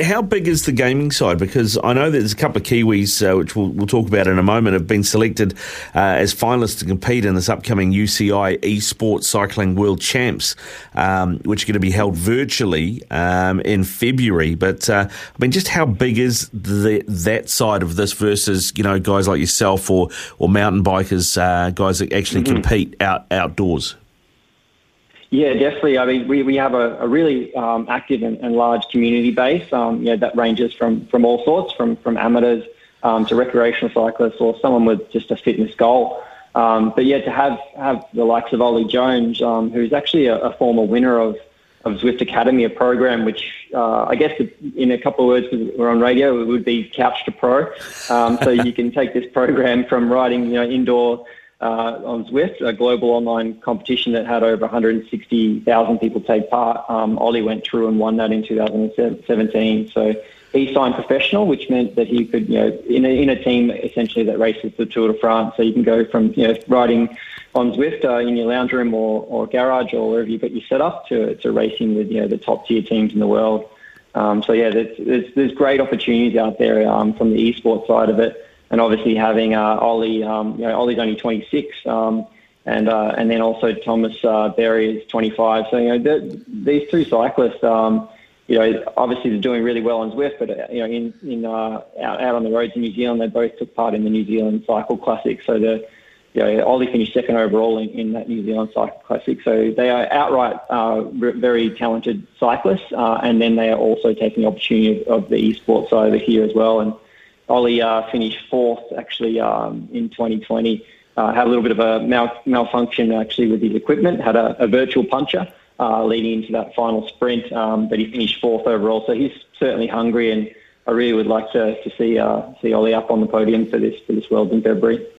How big is the gaming side? Because I know there's a couple of Kiwis, uh, which we'll, we'll, talk about in a moment, have been selected uh, as finalists to compete in this upcoming UCI Esports Cycling World Champs, um, which are going to be held virtually um, in February. But uh, I mean, just how big is the, that side of this versus you know guys like yourself or or mountain bikers, uh, guys that actually mm-hmm. compete out outdoors? Yeah, definitely. I mean, we, we have a, a really um, active and, and, large community base. Um, you know, that ranges from, from all sorts, from, from amateurs um, to recreational cyclists or someone with just a fitness goal. Um, but yeah, to have, have the likes of Ollie Jones, um, who's actually a, a, former winner of, of Zwift Academy, a program which uh, I guess in a couple of words, because we're on radio, it would be couch to pro. Um, so you can take this program from riding, you know, indoor uh, on Zwift, a global online competition that had over 160,000 people take part. Um, Ollie went through and won that in 2017. So he signed professional, which meant that he could, you know, in a, in a team essentially that races the Tour de France. So you can go from, you know, riding on Zwift uh, in your lounge room or, or garage or wherever you've got your setup to, to racing with, you know, the top tier teams in the world. Um, so yeah, there's, there's, there's, great opportunities out there um, from the esports side of it and obviously having uh, Ollie, um, you know, Ollie's only 26, um, and uh, and then also Thomas uh, Berry is 25. So you know, these two cyclists, um, you know, obviously they're doing really well on Zwift, but uh, you know, in in uh, out, out on the roads in New Zealand, they both took part in the New Zealand Cycle Classic. So the you Ollie finished second overall in, in that New Zealand Cycle Classic. So they are outright uh, very talented cyclists, uh, and then they are also taking the opportunity of, of the esports side over here as well. And Ollie uh, finished fourth actually um, in 2020. Uh, had a little bit of a mal- malfunction actually with his equipment. Had a, a virtual puncher uh, leading into that final sprint, um, but he finished fourth overall. So he's certainly hungry, and I really would like to, to see uh, see Ollie up on the podium for this for this Worlds in February.